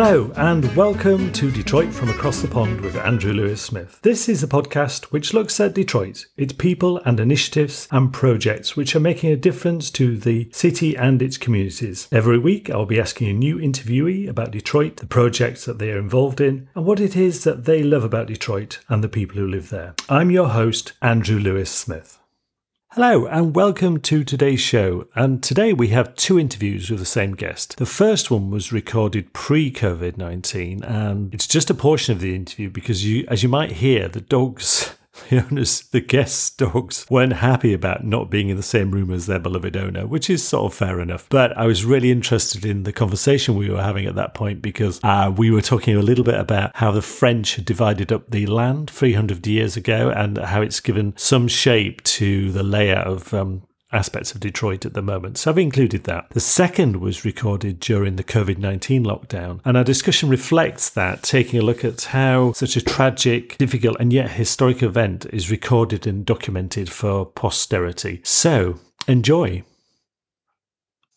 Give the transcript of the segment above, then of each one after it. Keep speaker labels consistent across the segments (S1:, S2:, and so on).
S1: Hello, and welcome to Detroit from Across the Pond with Andrew Lewis Smith. This is a podcast which looks at Detroit, its people and initiatives and projects which are making a difference to the city and its communities. Every week, I'll be asking a new interviewee about Detroit, the projects that they are involved in, and what it is that they love about Detroit and the people who live there. I'm your host, Andrew Lewis Smith. Hello, and welcome to today's show. And today we have two interviews with the same guest. The first one was recorded pre COVID 19, and it's just a portion of the interview because, you, as you might hear, the dogs the owners, the guest dogs, weren't happy about not being in the same room as their beloved owner, which is sort of fair enough. But I was really interested in the conversation we were having at that point because uh, we were talking a little bit about how the French had divided up the land 300 years ago and how it's given some shape to the layout of um, aspects of Detroit at the moment. So I've included that. The second was recorded during the COVID 19 lockdown, and our discussion reflects that, taking a look at how such a tragic, difficult, and yet historic event is recorded and documented for posterity. So enjoy.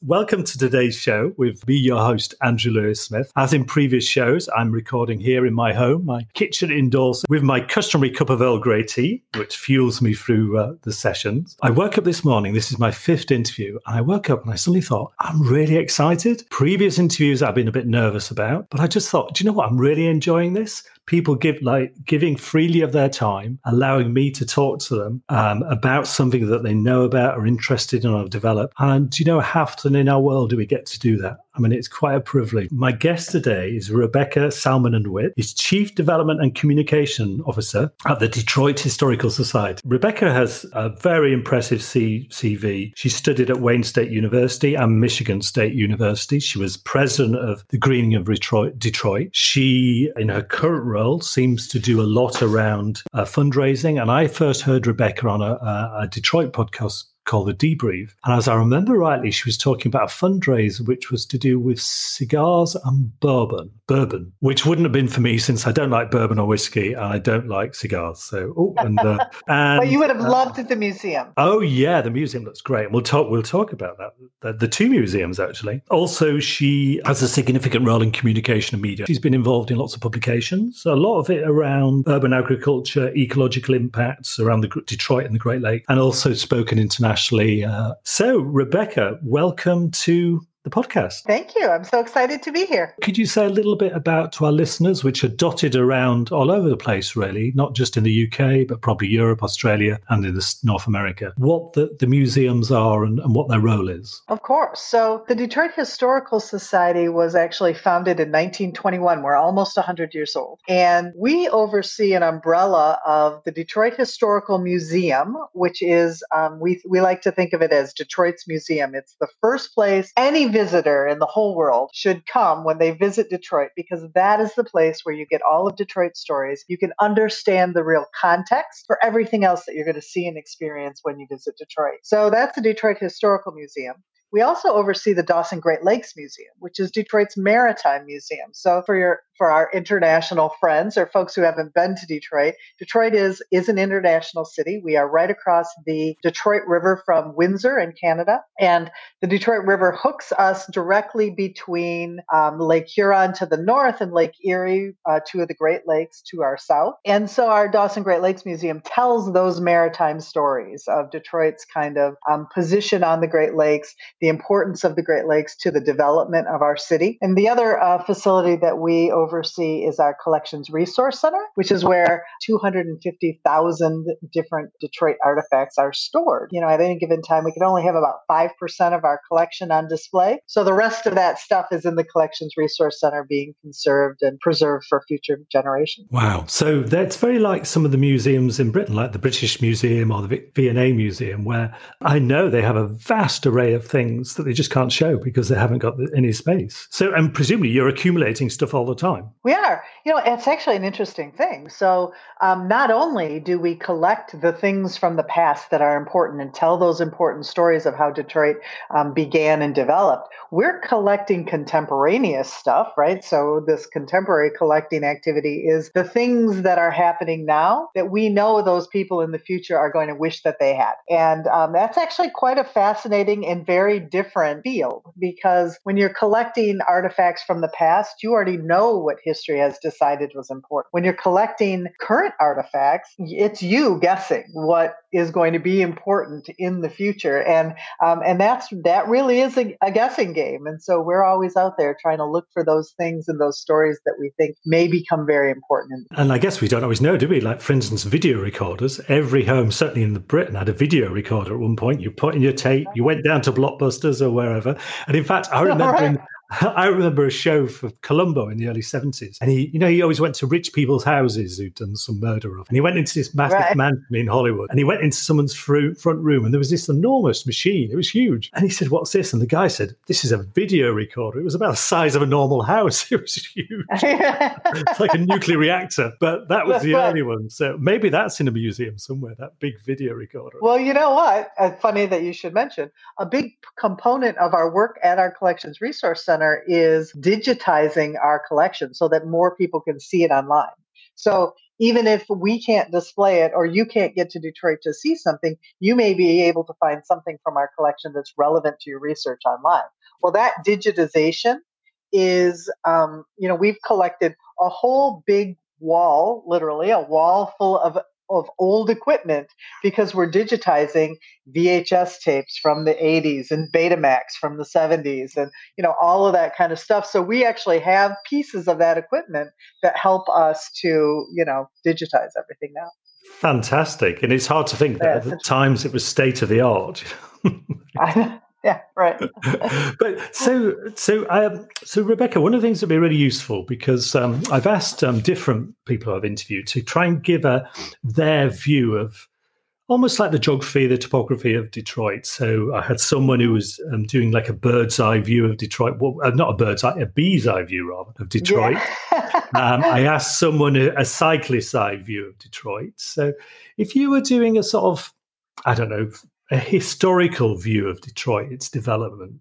S1: Welcome to today's show with me, your host, Andrew Lewis Smith. As in previous shows, I'm recording here in my home, my kitchen indoors, with my customary cup of Earl Grey tea, which fuels me through uh, the sessions. I woke up this morning, this is my fifth interview, and I woke up and I suddenly thought, I'm really excited. Previous interviews I've been a bit nervous about, but I just thought, do you know what? I'm really enjoying this people give like giving freely of their time, allowing me to talk to them um, about something that they know about or interested in or develop. And you know, how often in our world do we get to do that? I mean, it's quite a privilege. My guest today is Rebecca Salminen Witt, is Chief Development and Communication Officer at the Detroit Historical Society. Rebecca has a very impressive C- CV. She studied at Wayne State University and Michigan State University. She was president of the Greening of Detroit. Detroit. She, in her current role, seems to do a lot around uh, fundraising. And I first heard Rebecca on a, a Detroit podcast called The Debrief. And as I remember rightly, she was talking about a fundraiser which was to do with cigars and bourbon, bourbon, which wouldn't have been for me since I don't like bourbon or whiskey and I don't like cigars. So, oh, and, uh, and
S2: but you would have uh, loved the museum.
S1: Oh yeah, the museum looks great. We'll talk. We'll talk about that. The, the two museums actually. Also, she has a significant role in communication and media. She's been involved in lots of publications. A lot of it around urban agriculture, ecological impacts around the Detroit and the Great Lake, and also spoken internationally Ashley. Uh, so, Rebecca, welcome to the podcast.
S2: Thank you. I'm so excited to be here.
S1: Could you say a little bit about to our listeners, which are dotted around all over the place, really, not just in the UK, but probably Europe, Australia, and in North America, what the, the museums are and, and what their role is?
S2: Of course. So, the Detroit Historical Society was actually founded in 1921. We're almost 100 years old. And we oversee an umbrella of the Detroit Historical Museum, which is, um, we, we like to think of it as Detroit's museum. It's the first place any visitor in the whole world should come when they visit Detroit because that is the place where you get all of Detroit stories. You can understand the real context for everything else that you're going to see and experience when you visit Detroit. So that's the Detroit Historical Museum. We also oversee the Dossin Great Lakes Museum, which is Detroit's maritime museum. So for your for our international friends or folks who haven't been to Detroit, Detroit is is an international city. We are right across the Detroit River from Windsor in Canada, and the Detroit River hooks us directly between um, Lake Huron to the north and Lake Erie, uh, two of the Great Lakes to our south. And so our Dossin Great Lakes Museum tells those maritime stories of Detroit's kind of um, position on the Great Lakes, the importance of the Great Lakes to the development of our city. And the other uh, facility that we oversee is our Collections Resource Center, which is where 250,000 different Detroit artifacts are stored. You know, at any given time, we can only have about 5% of our collection on display. So the rest of that stuff is in the Collections Resource Center being conserved and preserved for future generations.
S1: Wow. So that's very like some of the museums in Britain, like the British Museum or the V&A Museum, where I know they have a vast array of things that they just can't show because they haven't got any space. So, and presumably you're accumulating stuff all the time.
S2: We are. You know, it's actually an interesting thing. So, um, not only do we collect the things from the past that are important and tell those important stories of how Detroit um, began and developed, we're collecting contemporaneous stuff, right? So, this contemporary collecting activity is the things that are happening now that we know those people in the future are going to wish that they had. And um, that's actually quite a fascinating and very different field because when you're collecting artifacts from the past, you already know what history has decided was important. When you're collecting current artifacts, it's you guessing what is going to be important in the future, and um, and that's that really is a, a guessing game. And so we're always out there trying to look for those things and those stories that we think may become very important.
S1: And I guess we don't always know, do we? Like for instance, video recorders. Every home, certainly in the Britain, had a video recorder at one point. You put in your tape, you went down to Or wherever. And in fact, I remember right. in, I remember a show for Columbo in the early 70s. And he, you know, he always went to rich people's houses who'd done some murder of. And he went into this massive right. mansion in Hollywood and he went into someone's front room and there was this enormous machine. It was huge. And he said, What's this? And the guy said, This is a video recorder. It was about the size of a normal house. It was huge. it's like a nuclear reactor. But that was the early one. So maybe that's in a museum somewhere, that big video recorder.
S2: Well, you know what? Uh, funny that you should mention a big component of our work at our Collections Resource Center Center is digitizing our collection so that more people can see it online. So even if we can't display it or you can't get to Detroit to see something, you may be able to find something from our collection that's relevant to your research online. Well, that digitization is, um, you know, we've collected a whole big wall, literally a wall full of of old equipment because we're digitizing VHS tapes from the 80s and Betamax from the 70s and you know all of that kind of stuff. So we actually have pieces of that equipment that help us to you know digitize everything now.
S1: Fantastic. And it's hard to think that yeah, at the times it was state of the art
S2: yeah, right.
S1: but so so um, so Rebecca, one of the things that'd be really useful because um, I've asked um, different people I've interviewed to try and give a their view of almost like the geography, the topography of Detroit. So I had someone who was um, doing like a bird's eye view of Detroit. Well, uh, not a bird's eye, a bee's eye view rather of Detroit. Yeah. Um, I asked someone a, a cyclist's eye view of Detroit. So if you were doing a sort of I don't know, a historical view of Detroit, its development.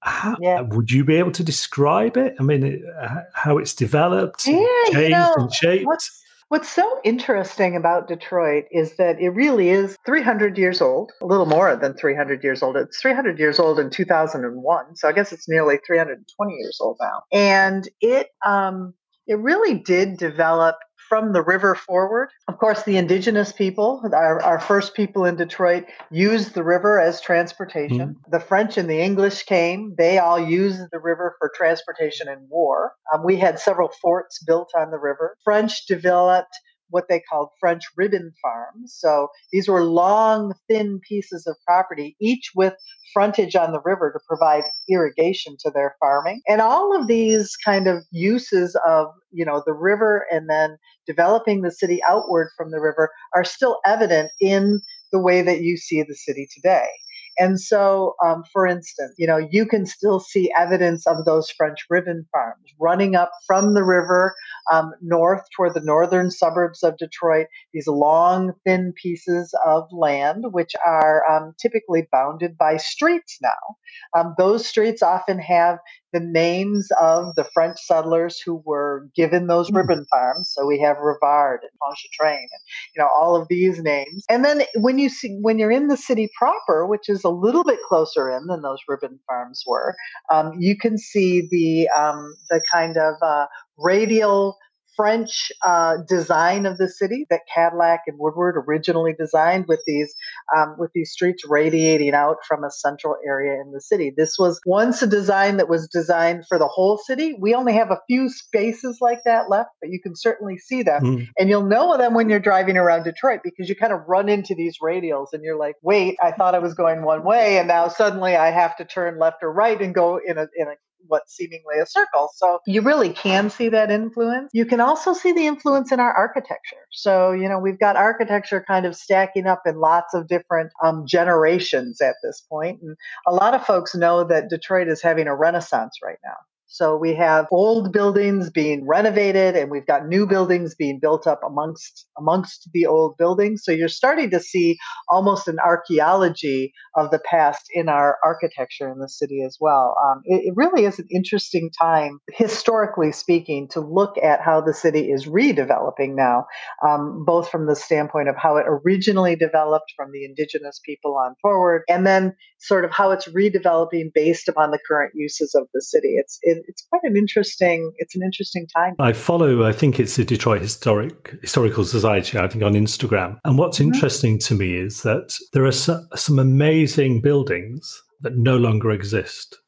S1: How, yeah. Would you be able to describe it? I mean, uh, how it's developed, yeah, changed, you know, and shaped?
S2: What's, what's so interesting about Detroit is that it really is 300 years old, a little more than 300 years old. It's 300 years old in 2001, so I guess it's nearly 320 years old now. And it um, it really did develop from the river forward. Of course, the indigenous people, our, our first people in Detroit, used the river as transportation. Mm-hmm. The French and the English came. They all used the river for transportation and war. Um, we had several forts built on the river. French developed what they called French ribbon farms. So these were long, thin pieces of property, each with frontage on the river to provide irrigation to their farming. And all of these kind of uses of, you know, the river and then developing the city outward from the river are still evident in the way that you see the city today. And so, um, for instance, you know, you can still see evidence of those French ribbon farms running up from the river um, north toward the northern suburbs of Detroit. These long, thin pieces of land, which are um, typically bounded by streets now. Um, those streets often have the names of the French settlers who were given those mm. ribbon farms. So we have Rivard and Pontchartrain and you know all of these names. And then when you see when you're in the city proper, which is a little bit closer in than those ribbon farms were, um, you can see the um, the kind of uh, radial French uh, design of the city that Cadillac and Woodward originally designed, with these um, with these streets radiating out from a central area in the city. This was once a design that was designed for the whole city. We only have a few spaces like that left, but you can certainly see them, mm. and you'll know them when you're driving around Detroit because you kind of run into these radials, and you're like, "Wait, I thought I was going one way, and now suddenly I have to turn left or right and go in a in a what's seemingly a circle. So you really can see that influence. You can also see the influence in our architecture. So, you know, we've got architecture kind of stacking up in lots of different um, generations at this point. And a lot of folks know that Detroit is having a renaissance right now.
S3: So we have old buildings being renovated and we've got new buildings being built up amongst amongst the old buildings. So you're starting to see almost an archaeology of the past in our architecture in the city as well. Um, it, it really is an interesting time, historically speaking, to look at how the city is redeveloping now, um, both from the standpoint of how it originally developed from the indigenous people on forward, and then sort of how it's redeveloping based upon the current uses of the city. It's it, it's quite an interesting it's an interesting time.
S1: I follow I think it's the Detroit Historic Historical Society I think on Instagram. And what's mm-hmm. interesting to me is that there are some, some amazing buildings that no longer exist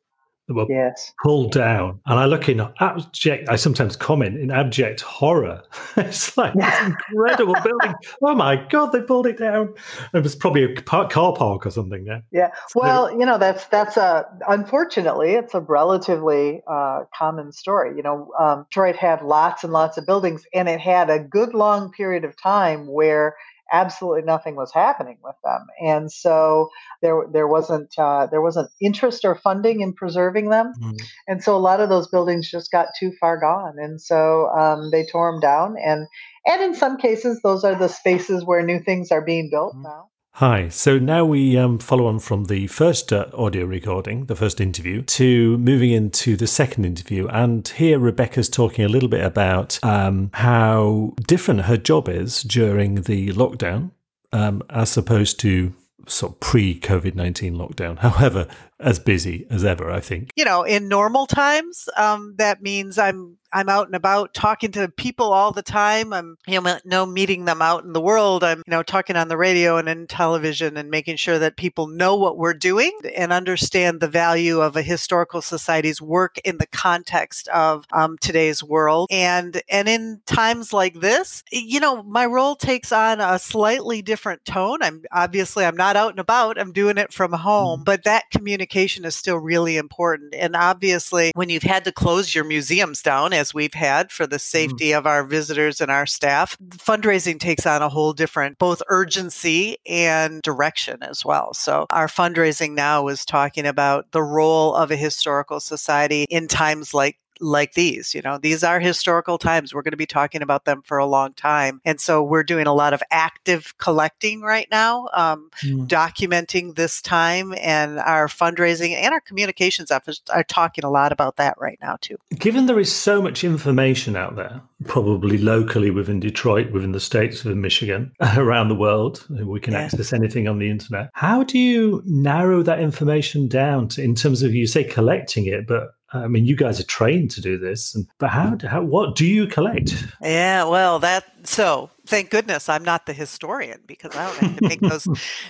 S1: that were yes. pulled down. And I look in abject, I sometimes comment in abject horror. it's like this incredible building. Oh my God, they pulled it down. It was probably a car park or something there.
S3: Yeah. Well, you know, that's, that's a, unfortunately, it's a relatively uh, common story. You know, um, Detroit had lots and lots of buildings and it had a good long period of time where absolutely nothing was happening with them, and so there there wasn't uh, there wasn't interest or funding in preserving them, mm-hmm. and so a lot of those buildings just got too far gone, and so um, they tore them down, and and in some cases those are the spaces where new things are being built mm-hmm. now.
S1: Hi. So now we um, follow on from the first uh, audio recording, the first interview, to moving into the second interview. And here Rebecca's talking a little bit about um, how different her job is during the lockdown um, as opposed to sort of pre COVID 19 lockdown. However, as busy as ever, I think.
S2: You know, in normal times, um, that means I'm I'm out and about talking to people all the time. I'm, you know, meeting them out in the world. I'm, you know, talking on the radio and in television and making sure that people know what we're doing and understand the value of a historical society's work in the context of um, today's world. And, and in times like this, you know, my role takes on a slightly different tone. I'm obviously, I'm not out and about. I'm doing it from home, mm-hmm. but that communication is still really important. And obviously, when you've had to close your museums down, as we've had for the mm. safety mm. of our visitors and our staff, fundraising takes on a whole different both urgency and direction as well. So our fundraising now is talking about the role of a historical society in times like like these. You know, these are historical times. We're going to be talking about them for a long time. And so we're doing a lot of active collecting right now, um, mm. documenting this time, and our fundraising and our communications efforts are talking a lot about that right now, too.
S1: Given there is so much information out there, probably locally within Detroit, within the States, within Michigan, around the world, we can yeah. access anything on the internet. How do you narrow that information down to, in terms of, you say collecting it, but I mean, you guys are trained to do this, and, but how, mm. how what do you collect?
S2: Yeah, well, that so thank goodness I'm not the historian because I don't have to make those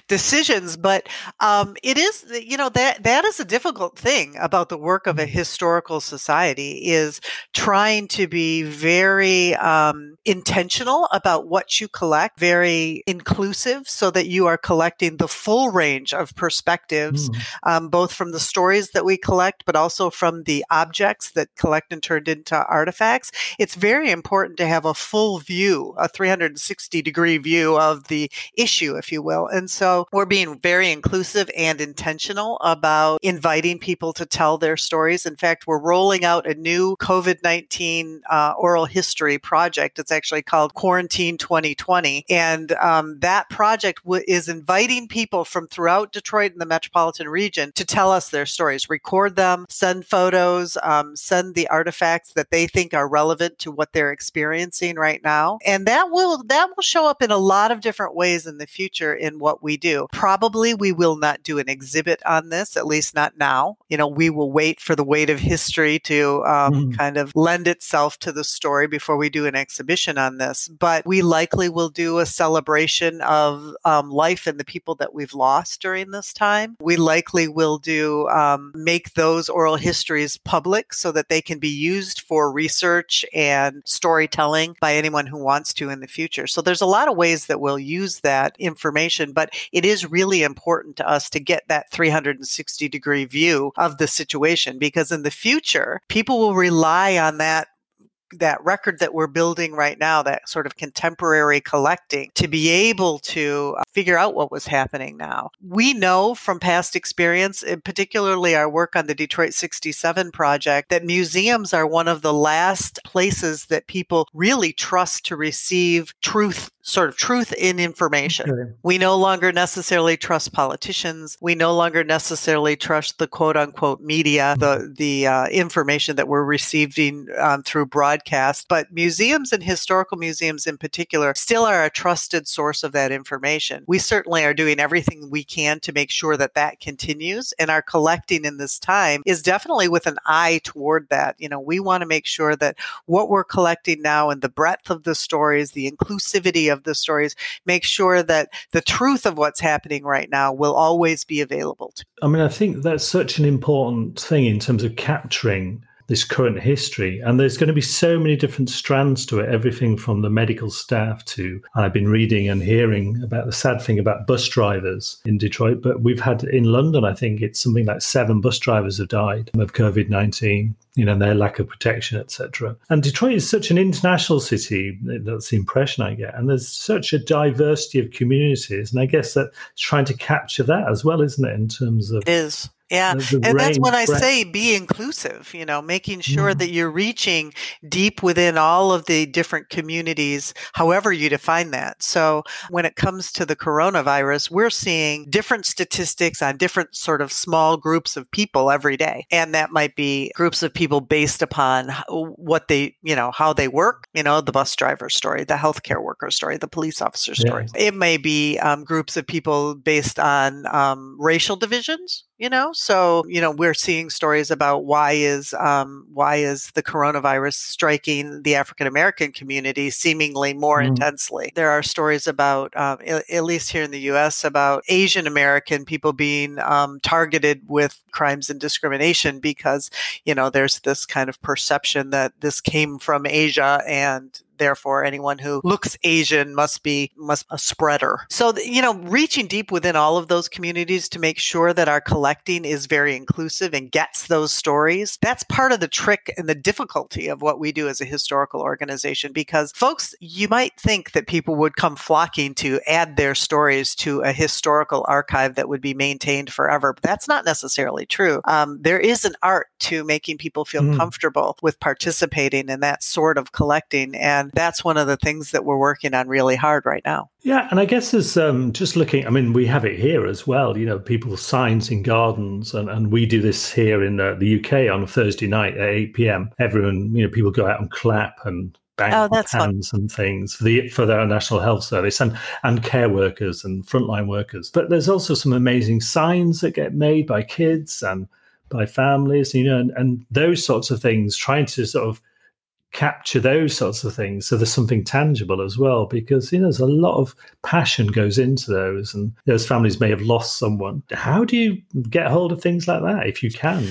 S2: decisions. But um, it is, you know, that that is a difficult thing about the work of a historical society is trying to be very um, intentional about what you collect, very inclusive, so that you are collecting the full range of perspectives, mm. um, both from the stories that we collect, but also from the objects that collect and turned into artifacts. It's very important to have a full view, a 300 360 degree view of the issue, if you will. And so we're being very inclusive and intentional about inviting people to tell their stories. In fact, we're rolling out a new COVID 19 uh, oral history project. It's actually called Quarantine 2020. And um, that project w- is inviting people from throughout Detroit and the metropolitan region to tell us their stories, record them, send photos, um, send the artifacts that they think are relevant to what they're experiencing right now. And that will that will show up in a lot of different ways in the future in what we do. Probably we will not do an exhibit on this, at least not now. You know, we will wait for the weight of history to um, mm. kind of lend itself to the story before we do an exhibition on this. But we likely will do a celebration of um, life and the people that we've lost during this time. We likely will do um, make those oral histories public so that they can be used for research and storytelling by anyone who wants to in the future future. So there's a lot of ways that we'll use that information, but it is really important to us to get that 360 degree view of the situation because in the future, people will rely on that that record that we're building right now, that sort of contemporary collecting, to be able to uh, figure out what was happening now. We know from past experience, and particularly our work on the Detroit 67 project, that museums are one of the last places that people really trust to receive truth sort of truth in information. Okay. We no longer necessarily trust politicians. We no longer necessarily trust the quote unquote media, the mm-hmm. the uh, information that we're receiving um, through broadcast. But museums and historical museums in particular still are a trusted source of that information. We certainly are doing everything we can to make sure that that continues, and our collecting in this time is definitely with an eye toward that. You know, we want to make sure that what we're collecting now and the breadth of the stories, the inclusivity of of the stories, make sure that the truth of what's happening right now will always be available. To-
S1: I mean, I think that's such an important thing in terms of capturing this current history. And there's going to be so many different strands to it, everything from the medical staff to, I've been reading and hearing about the sad thing about bus drivers in Detroit, but we've had in London, I think it's something like seven bus drivers have died of COVID 19 you know, their lack of protection, etc. And Detroit is such an international city. That's the impression I get. And there's such a diversity of communities. And I guess that trying to capture that as well, isn't it, in terms of
S2: it is. Yeah. and that's when I say be inclusive, you know, making sure mm. that you're reaching deep within all of the different communities, however you define that. So when it comes to the coronavirus, we're seeing different statistics on different sort of small groups of people every day. And that might be groups of people based upon what they, you know, how they work, you know, the bus driver story, the healthcare worker story, the police officer story. Yeah. It may be um, groups of people based on um, racial divisions you know so you know we're seeing stories about why is um, why is the coronavirus striking the african american community seemingly more mm. intensely there are stories about um, at least here in the us about asian american people being um, targeted with crimes and discrimination because you know there's this kind of perception that this came from asia and therefore anyone who looks Asian must be must a spreader. So you know, reaching deep within all of those communities to make sure that our collecting is very inclusive and gets those stories. That's part of the trick and the difficulty of what we do as a historical organization because folks, you might think that people would come flocking to add their stories to a historical archive that would be maintained forever, but that's not necessarily true. Um, there is an art to making people feel mm. comfortable with participating in that sort of collecting and that's one of the things that we're working on really hard right now.
S1: Yeah, and I guess as um, just looking, I mean, we have it here as well. You know, people's signs in gardens, and, and we do this here in uh, the UK on a Thursday night at eight pm. Everyone, you know, people go out and clap and bang oh, that's hands fun. and things for the for their national health service and and care workers and frontline workers. But there's also some amazing signs that get made by kids and by families, you know, and, and those sorts of things. Trying to sort of capture those sorts of things so there's something tangible as well because you know there's a lot of passion goes into those and those families may have lost someone how do you get hold of things like that if you can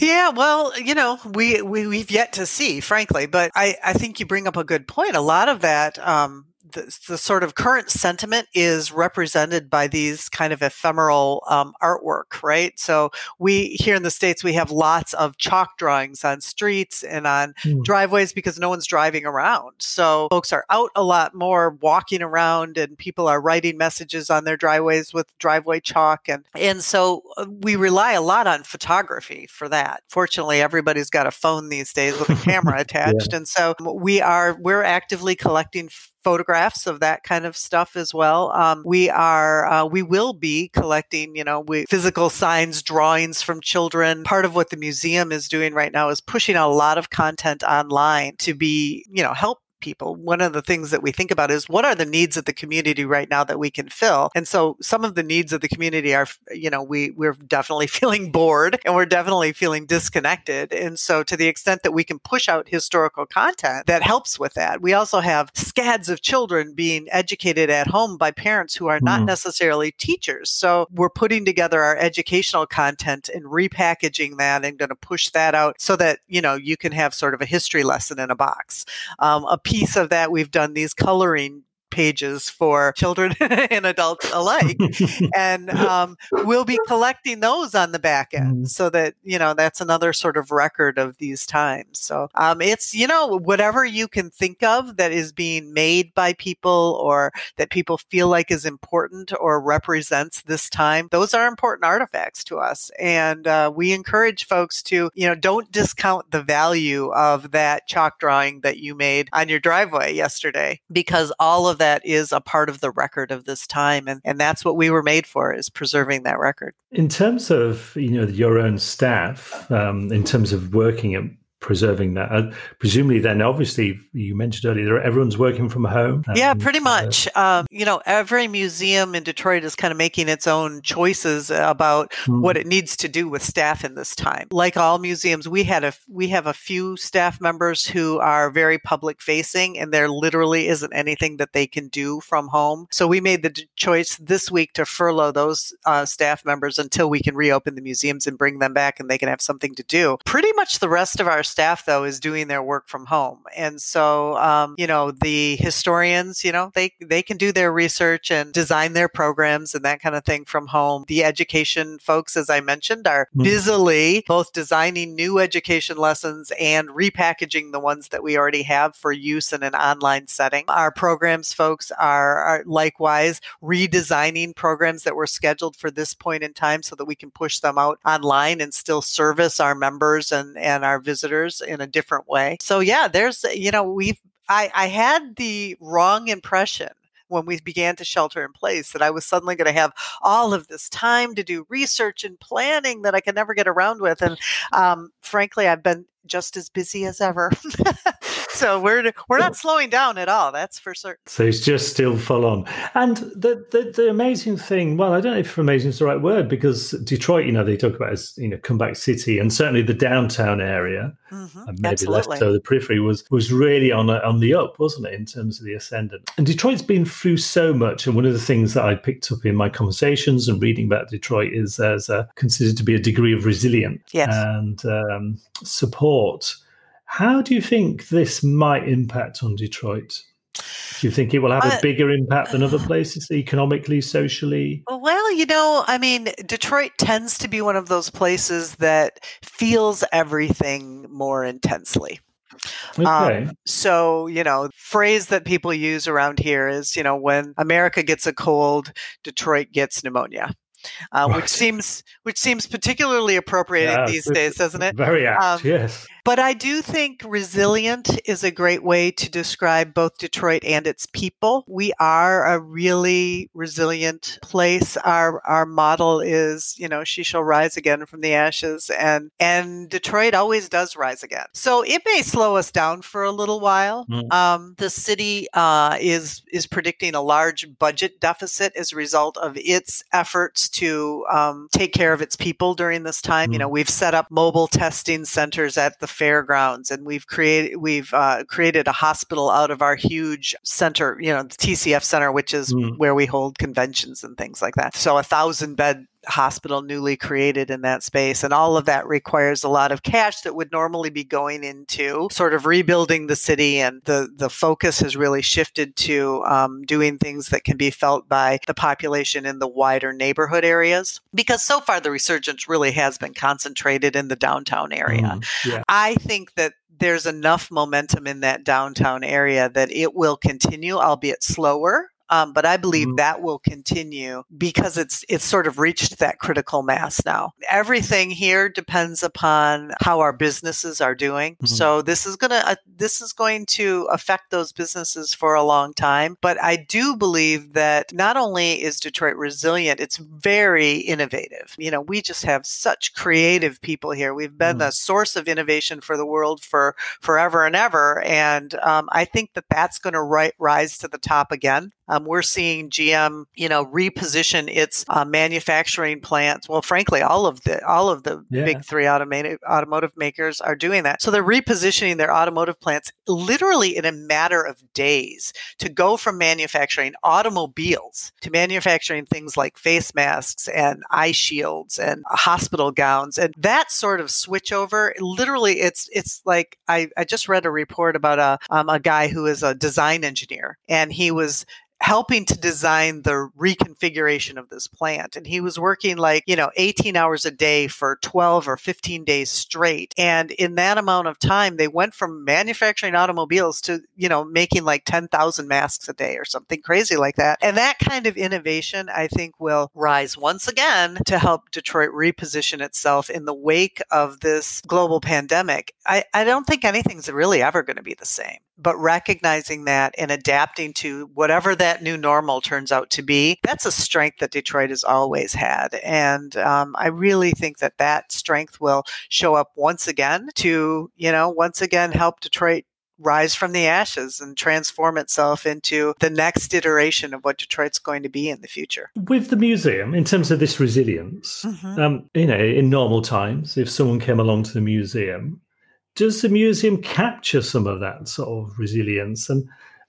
S2: yeah, well, you know, we, we we've yet to see, frankly, but I, I think you bring up a good point. A lot of that um, the, the, sort of current sentiment is represented by these kind of ephemeral um, artwork, right? So we here in the states we have lots of chalk drawings on streets and on mm. driveways because no one's driving around. So folks are out a lot more, walking around, and people are writing messages on their driveways with driveway chalk, and and so uh, we rely a lot on photography for that. Fortunately, everybody's got a phone these days with a camera attached, yeah. and so we are we're actively collecting photographs of that kind of stuff as well. Um, we are, uh, we will be collecting, you know, we, physical signs, drawings from children. Part of what the museum is doing right now is pushing a lot of content online to be, you know, help people. One of the things that we think about is what are the needs of the community right now that we can fill? And so some of the needs of the community are, you know, we, we're definitely feeling bored and we're definitely feeling disconnected. And so to the extent that we can push out historical content that helps with that, we also have scads of children being educated at home by parents who are not mm. necessarily teachers. So we're putting together our educational content and repackaging that and going to push that out so that, you know, you can have sort of a history lesson in a box. Um, a piece of that we've done these coloring pages for children and adults alike. and um, we'll be collecting those on the back end mm so that, you know, that's another sort of record of these times. So um, it's, you know, whatever you can think of that is being made by people or that people feel like is important or represents this time, those are important artifacts to us. And uh, we encourage folks to, you know, don't discount the value of that chalk drawing that you made on your driveway yesterday because all of that is a part of the record of this time. And, and that's what we were made for is preserving that record.
S1: In terms of, you know, your own staff, um, in terms of working at preserving that. Uh, presumably, then obviously you mentioned earlier everyone's working from home.
S2: Yeah, pretty uh, much. Uh, um, you know, every museum in Detroit is kind of making its own choices about hmm. what it needs to do with staff in this time. Like all museums, we had a we have a few staff members who are very public facing, and there literally isn't anything that they can do from home. So we made the choice this week to furlough those uh, staff members until we can reopen the museums and bring them back, and they can have something to do. Pretty much the rest of our staff though is doing their work from home. And so um, you know the historians you know they they can do their research and design their programs and that kind of thing from home. The education folks as i mentioned are mm-hmm. busily both designing new education lessons and repackaging the ones that we already have for use in an online setting. Our programs folks are, are likewise redesigning programs that were scheduled for this point in time so that we can push them out online and still service our members and, and our visitors in a different way. So yeah, there's you know we've I, I had the wrong impression when we began to shelter in place that I was suddenly going to have all of this time to do research and planning that I could never get around with. And um, frankly, I've been just as busy as ever. so we're we're not slowing down at all. That's for certain.
S1: So it's just still full on. And the, the the amazing thing, well, I don't know if amazing is the right word because Detroit, you know, they talk about as you know comeback city, and certainly the downtown area, mm-hmm. and maybe Absolutely. less so the periphery was was really on a, on the up, wasn't it, in terms of the ascendant? And Detroit's been through so much, and one of the things that I picked up in my conversations and reading about Detroit is there's a, considered to be a degree of resilience
S2: yes.
S1: and um, support how do you think this might impact on Detroit? Do you think it will have a bigger impact than other places, economically, socially?
S2: Well, you know, I mean, Detroit tends to be one of those places that feels everything more intensely.
S1: Okay. Um,
S2: so, you know, phrase that people use around here is, you know, when America gets a cold, Detroit gets pneumonia uh, which seems which seems particularly appropriate yeah, these days, doesn't it?
S1: Very apt, um, yes.
S2: But I do think resilient is a great way to describe both Detroit and its people. We are a really resilient place. Our our model is, you know, she shall rise again from the ashes, and and Detroit always does rise again. So it may slow us down for a little while. Mm. Um, the city uh, is is predicting a large budget deficit as a result of its efforts to um, take care of its people during this time. Mm. You know, we've set up mobile testing centers at the fairgrounds, and we've created we've uh, created a hospital out of our huge center. You know, the TCF Center, which is mm. where we hold conventions and things like that. So a thousand bed hospital newly created in that space. And all of that requires a lot of cash that would normally be going into sort of rebuilding the city. And the, the focus has really shifted to um, doing things that can be felt by the population in the wider neighborhood areas. Because so far, the resurgence really has been concentrated in the downtown area. Mm, yeah. I think that there's enough momentum in that downtown area that it will continue, albeit slower. Um, but I believe mm-hmm. that will continue because it's it's sort of reached that critical mass now. Everything here depends upon how our businesses are doing. Mm-hmm. So this is gonna uh, this is going to affect those businesses for a long time. But I do believe that not only is Detroit resilient, it's very innovative. You know, we just have such creative people here. We've been mm-hmm. a source of innovation for the world for forever and ever, and um, I think that that's going to ri- rise to the top again. Um, Um, we're seeing GM, you know, reposition its uh, manufacturing plants. Well, frankly, all of the all of the yeah. big three automotive automotive makers are doing that. So they're repositioning their automotive plants literally in a matter of days to go from manufacturing automobiles to manufacturing things like face masks and eye shields and hospital gowns and that sort of switchover. Literally, it's it's like I, I just read a report about a um, a guy who is a design engineer and he was helping to design the reconfiguration of this plant. And he was working like, you know, 18 hours a day for 12 or 15 days straight. And in that amount of time, they went from manufacturing automobiles to, you know, making like 10,000 masks a day or something crazy like that. And that kind of innovation, I think, will rise once again to help Detroit reposition itself in the wake of this global pandemic. I, I don't think anything's really ever going to be the same but recognizing that and adapting to whatever that new normal turns out to be, that's a strength that Detroit has always had. And um, I really think that that strength will show up once again to, you know, once again help Detroit rise from the ashes and transform itself into the next iteration of what Detroit's going to be in the future.
S1: With the museum, in terms of this resilience, mm-hmm. um, you know, in normal times, if someone came along to the museum, does the museum capture some of that sort of resilience? And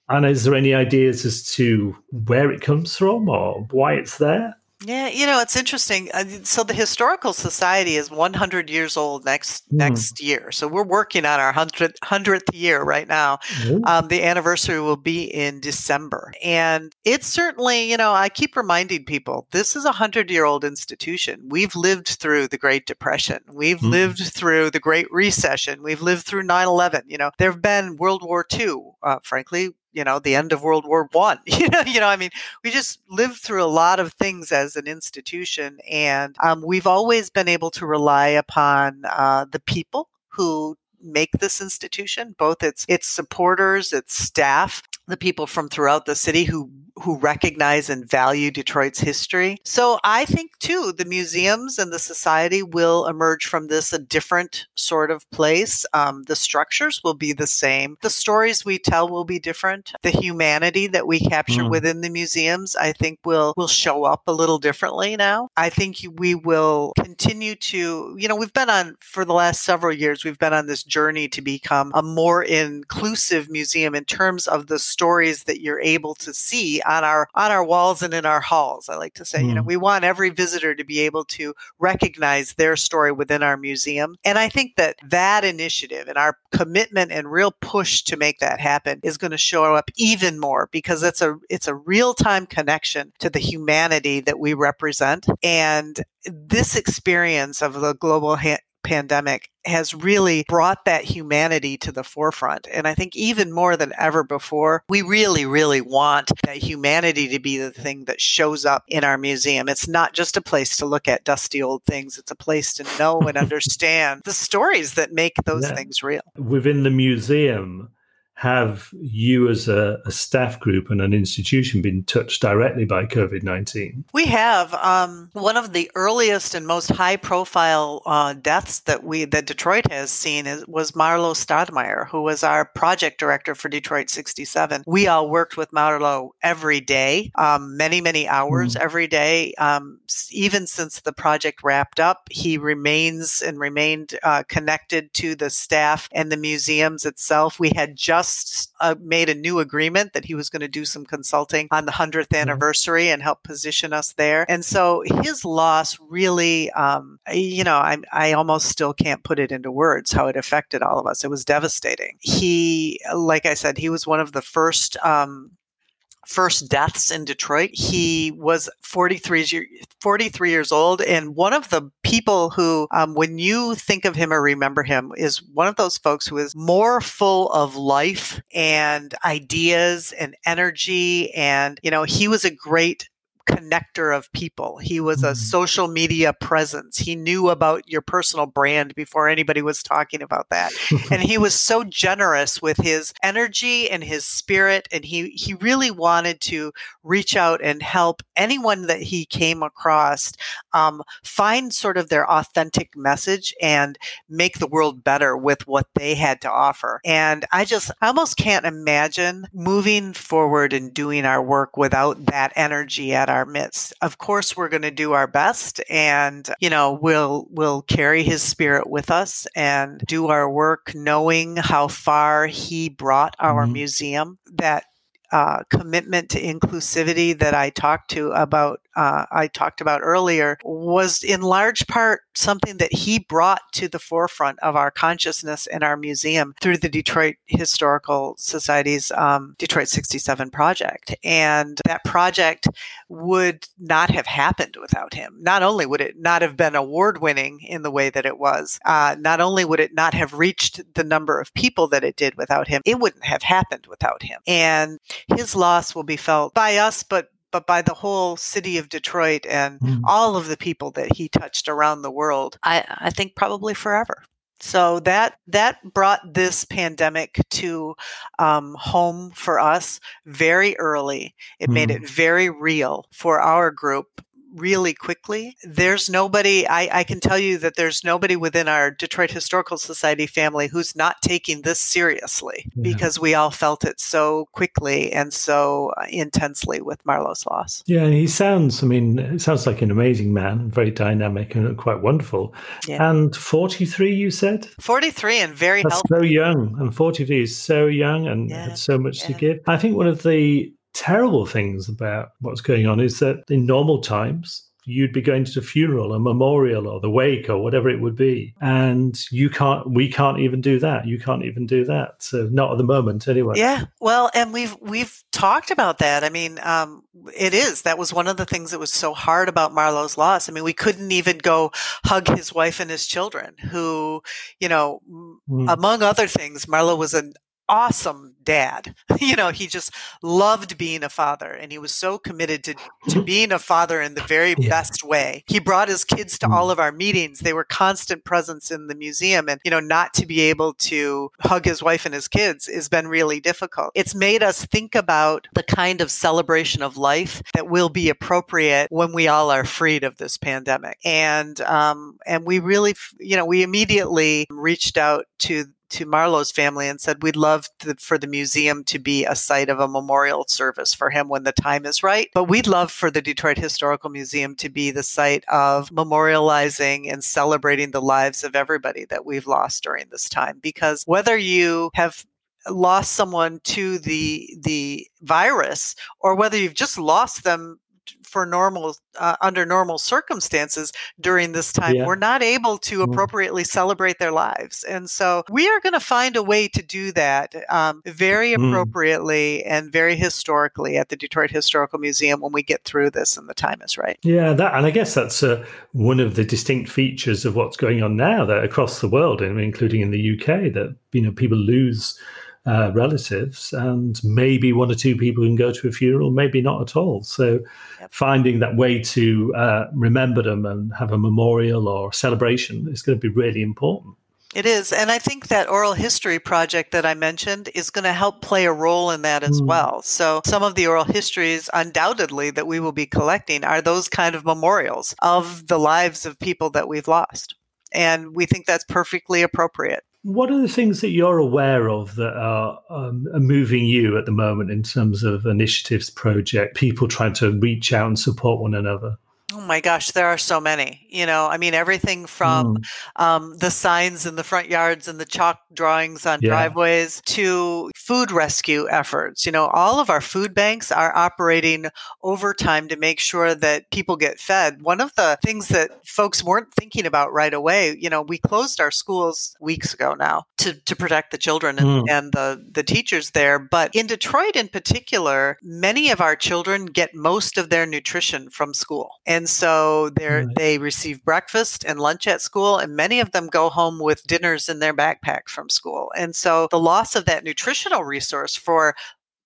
S1: and is there any ideas as to where it comes from or why it's there?
S2: Yeah, you know, it's interesting. Uh, so the historical society is 100 years old next mm. next year. So we're working on our 100th, 100th year right now. Mm. Um, the anniversary will be in December. And it's certainly, you know, I keep reminding people, this is a 100-year-old institution. We've lived through the Great Depression. We've mm. lived through the Great Recession. We've lived through 9/11. You know, there've been World War II, uh, frankly, you know the end of world war one you know you know i mean we just lived through a lot of things as an institution and um, we've always been able to rely upon uh, the people who make this institution both its its supporters its staff the people from throughout the city who who recognize and value Detroit's history. So I think too the museums and the society will emerge from this a different sort of place. Um, the structures will be the same. The stories we tell will be different. The humanity that we capture mm. within the museums, I think, will will show up a little differently now. I think we will continue to, you know, we've been on for the last several years. We've been on this journey to become a more inclusive museum in terms of the stories that you're able to see on our on our walls and in our halls. I like to say, mm. you know, mm. we want every visitor to be able to recognize their story within our museum. And I think that that initiative and our commitment and real push to make that happen is going to show up even more because it's a it's a real-time connection to the humanity that we represent and this experience of the global ha- pandemic has really brought that humanity to the forefront. And I think even more than ever before, we really, really want that humanity to be the thing that shows up in our museum. It's not just a place to look at dusty old things, it's a place to know and understand the stories that make those yeah. things real.
S1: Within the museum, have you as a, a, staff group and an institution been touched directly by COVID 19?
S2: We have. Um, one of the earliest and most high profile uh, deaths that we that Detroit has seen is, was Marlowe Stoudamire, who was our project director for Detroit 67. We all worked with Marlowe every day, um, many, many hours mm. every day. Um, even since the project wrapped up, he remains and remained uh, connected to the staff and the museums itself. We had just just uh, made a new agreement that he was going to do some consulting on the 100th mm-hmm. anniversary and help position us there. And so his loss really, um, you know, I, I almost still can't put it into words how it affected all of us. It was devastating. He, like I said, he was one of the first um, first deaths in Detroit. He was 43, 43 years old. And one of the people who, um, when you think of him or remember him, is one of those folks who is more full of life and ideas and energy. And, you know, he was a great connector of people. He was a mm-hmm. social media presence. He knew about your personal brand before anybody was talking about that. and he was so generous with his energy and his spirit and he he really wanted to reach out and help anyone that he came across um, find sort of their authentic message and make the world better with what they had to offer. And I just I almost can't imagine moving forward and doing our work without that energy at our midst. Of course, we're going to do our best and, you know, we'll, we'll carry his spirit with us and do our work knowing how far he brought our mm-hmm. museum that uh, commitment to inclusivity that I talked to about uh, I talked about earlier was in large part something that he brought to the forefront of our consciousness in our museum through the Detroit Historical Society's um, Detroit 67 project. And that project would not have happened without him. Not only would it not have been award winning in the way that it was, uh, not only would it not have reached the number of people that it did without him, it wouldn't have happened without him. And his loss will be felt by us, but but by the whole city of Detroit and mm. all of the people that he touched around the world. I, I think probably forever. So that that brought this pandemic to um, home for us very early. It mm. made it very real for our group really quickly. There's nobody, I, I, can tell you that there's nobody within our Detroit Historical Society family who's not taking this seriously yeah. because we all felt it so quickly and so uh, intensely with Marlowe's loss.
S1: Yeah, and he sounds, I mean, it sounds like an amazing man, very dynamic and quite wonderful. Yeah. And 43, you said?
S2: 43 and very
S1: That's
S2: healthy.
S1: so young. And 43 is so young and yeah. had so much to give. I think one of the terrible things about what's going on is that in normal times, you'd be going to the funeral, a memorial, or the wake, or whatever it would be, and you can't. We can't even do that. You can't even do that. So not at the moment, anyway.
S2: Yeah. Well, and we've we've talked about that. I mean, um, it is that was one of the things that was so hard about Marlowe's loss. I mean, we couldn't even go hug his wife and his children, who, you know, mm. among other things, Marlowe was an awesome dad. you know, he just loved being a father and he was so committed to, to being a father in the very yeah. best way. He brought his kids to all mm. of our meetings. They were constant presence in the museum and, you know, not to be able to hug his wife and his kids has been really difficult. It's made us think about the kind of celebration of life that will be appropriate when we all are freed of this pandemic. And, um, and we really, you know, we immediately reached out to to Marlowe's family and said, We'd love to, for the museum to be a site of a memorial service for him when the time is right. But we'd love for the Detroit Historical Museum to be the site of memorializing and celebrating the lives of everybody that we've lost during this time. Because whether you have lost someone to the the virus or whether you've just lost them for normal uh, under normal circumstances during this time yeah. we're not able to mm-hmm. appropriately celebrate their lives and so we are going to find a way to do that um, very mm. appropriately mm. and very historically at the detroit historical museum when we get through this and the time is right
S1: yeah that and i guess that's uh, one of the distinct features of what's going on now that across the world including in the uk that you know people lose uh, relatives, and maybe one or two people can go to a funeral, maybe not at all. So, yep. finding that way to uh, remember them and have a memorial or celebration is going to be really important.
S2: It is. And I think that oral history project that I mentioned is going to help play a role in that as mm. well. So, some of the oral histories, undoubtedly, that we will be collecting are those kind of memorials of the lives of people that we've lost. And we think that's perfectly appropriate.
S1: What are the things that you're aware of that are, um, are moving you at the moment in terms of initiatives, project, people trying to reach out and support one another?
S2: Oh my gosh, there are so many. You know, I mean, everything from mm. um, the signs in the front yards and the chalk drawings on yeah. driveways to food rescue efforts. You know, all of our food banks are operating overtime to make sure that people get fed. One of the things that folks weren't thinking about right away, you know, we closed our schools weeks ago now to, to protect the children and, mm. and the, the teachers there. But in Detroit in particular, many of our children get most of their nutrition from school. And and so they they receive breakfast and lunch at school, and many of them go home with dinners in their backpack from school. And so the loss of that nutritional resource for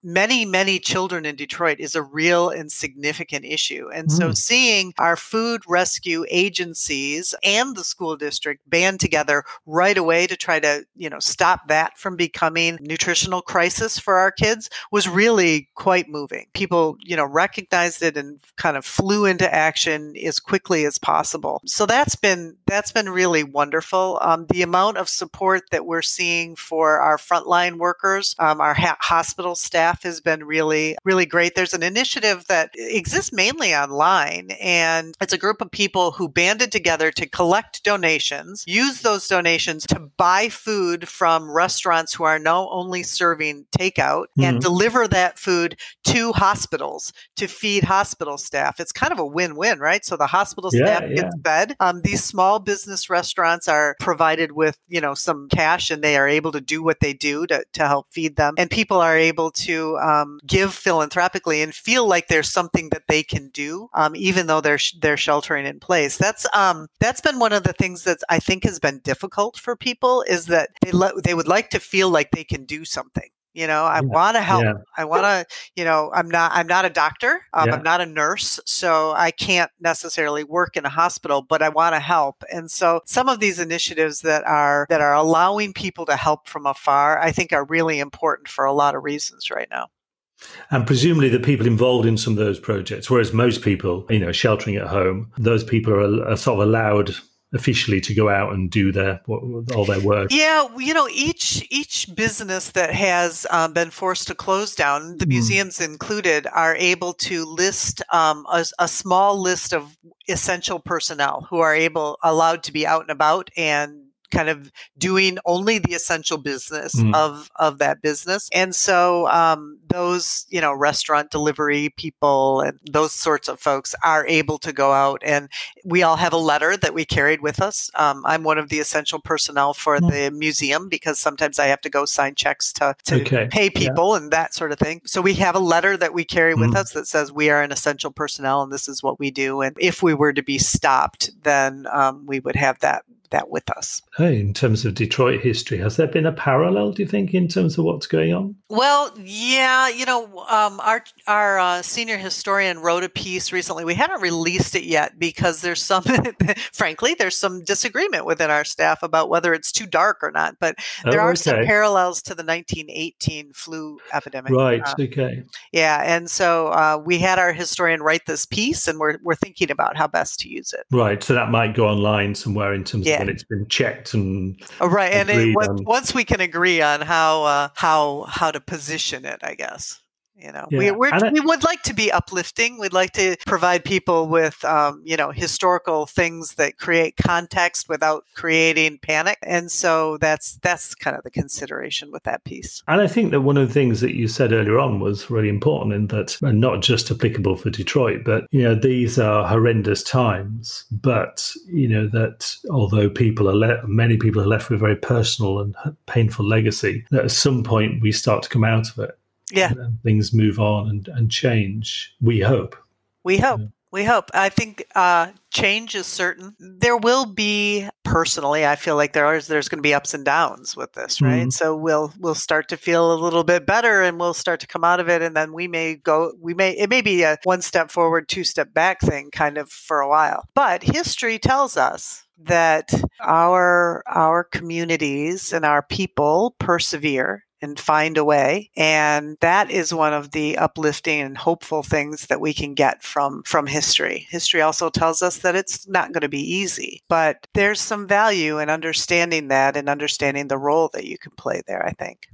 S2: many, many children in Detroit is a real and significant issue. And mm. so seeing our food rescue agencies and the school district band together right away to try to, you know, stop that from becoming nutritional crisis for our kids was really quite moving. People, you know, recognized it and kind of flew into action as quickly as possible. So that's been that's been really wonderful. Um, the amount of support that we're seeing for our frontline workers, um, our ha- hospital staff has been really really great. There's an initiative that exists mainly online, and it's a group of people who banded together to collect donations, use those donations to buy food from restaurants who are now only serving takeout, mm-hmm. and deliver that food to hospitals to feed hospital staff. It's kind of a win-win, right? So the hospital yeah, staff yeah. gets fed. Um, these small business restaurants are provided with, you know, some cash and they are able to do what they do to, to help feed them. And people are able to um, give philanthropically and feel like there's something that they can do, um, even though they're, they're sheltering in place. That's, um, that's been one of the things that I think has been difficult for people is that they, le- they would like to feel like they can do something you know i yeah. want to help yeah. i want to you know i'm not i'm not a doctor um, yeah. i'm not a nurse so i can't necessarily work in a hospital but i want to help and so some of these initiatives that are that are allowing people to help from afar i think are really important for a lot of reasons right now
S1: and presumably the people involved in some of those projects whereas most people you know sheltering at home those people are, are sort of allowed officially to go out and do their all their work.
S2: Yeah, you know, each each business that has um, been forced to close down, the mm. museums included, are able to list um, a, a, small list of essential personnel who are able allowed to be out and about and kind of doing only the essential business mm. of of that business and so um, those you know restaurant delivery people and those sorts of folks are able to go out and we all have a letter that we carried with us um, i'm one of the essential personnel for mm. the museum because sometimes i have to go sign checks to, to okay. pay people yeah. and that sort of thing so we have a letter that we carry with mm. us that says we are an essential personnel and this is what we do and if we were to be stopped then um, we would have that that with us.
S1: Hey, in terms of Detroit history, has there been a parallel, do you think, in terms of what's going on?
S2: Well, yeah, you know, um, our our uh, senior historian wrote a piece recently. We haven't released it yet because there's some, frankly, there's some disagreement within our staff about whether it's too dark or not. But there oh, are some parallels to the 1918 flu epidemic.
S1: Right. Uh, okay.
S2: Yeah, and so uh, we had our historian write this piece, and we're we're thinking about how best to use it.
S1: Right. So that might go online somewhere in terms yeah. of when it's been checked and
S2: oh, right. And it, once, once we can agree on how uh, how how to position it, I guess. You know, yeah. we we would like to be uplifting. We'd like to provide people with, um, you know, historical things that create context without creating panic. And so that's that's kind of the consideration with that piece.
S1: And I think that one of the things that you said earlier on was really important in that, and not just applicable for Detroit, but you know, these are horrendous times. But you know that although people are le- many people are left with a very personal and painful legacy, that at some point we start to come out of it
S2: yeah.
S1: Things move on and, and change. We hope.
S2: We hope. Yeah. we hope. I think uh, change is certain. There will be personally i feel like there is there's going to be ups and downs with this right? Mm-hmm. so we'll we'll start to feel a little bit better and we'll start to come out of it. And then we may go we may it may be a one step forward two step back thing kind of for a while. But history tells us that our our communities and our people persevere and find a way. And that is one of the uplifting and hopeful things that we can get from, from history. History also tells us that it's not going to be easy, but there's some value in understanding that and understanding the role that you can play there, I think.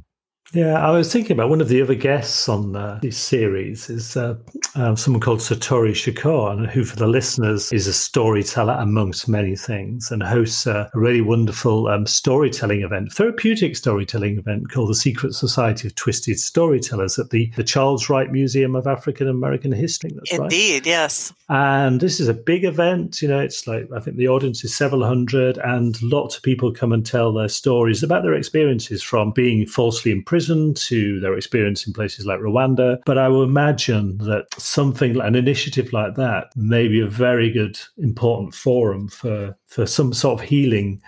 S1: Yeah, I was thinking about one of the other guests on uh, this series is uh, uh, someone called Satori Shakoor, who, for the listeners, is a storyteller amongst many things and hosts a really wonderful um, storytelling event, therapeutic storytelling event called the Secret Society of Twisted Storytellers at the, the Charles Wright Museum of African American History.
S2: That's Indeed, right. yes.
S1: And this is a big event. You know, it's like, I think the audience is several hundred, and lots of people come and tell their stories about their experiences from being falsely imprisoned prison to their experience in places like Rwanda. But I will imagine that something, an initiative like that, may be a very good, important forum for, for some sort of healing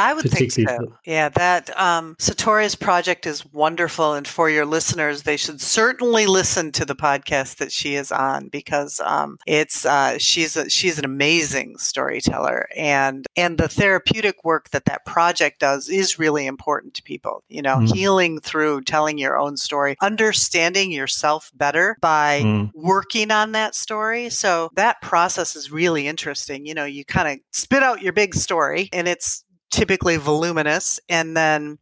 S2: I would think so. Yeah, that um, Satori's project is wonderful, and for your listeners, they should certainly listen to the podcast that she is on because um, it's uh, she's a, she's an amazing storyteller, and and the therapeutic work that that project does is really important to people. You know, mm. healing through telling your own story, understanding yourself better by mm. working on that story. So that process is really interesting. You know, you kind of spit out your big story, and it's typically voluminous and then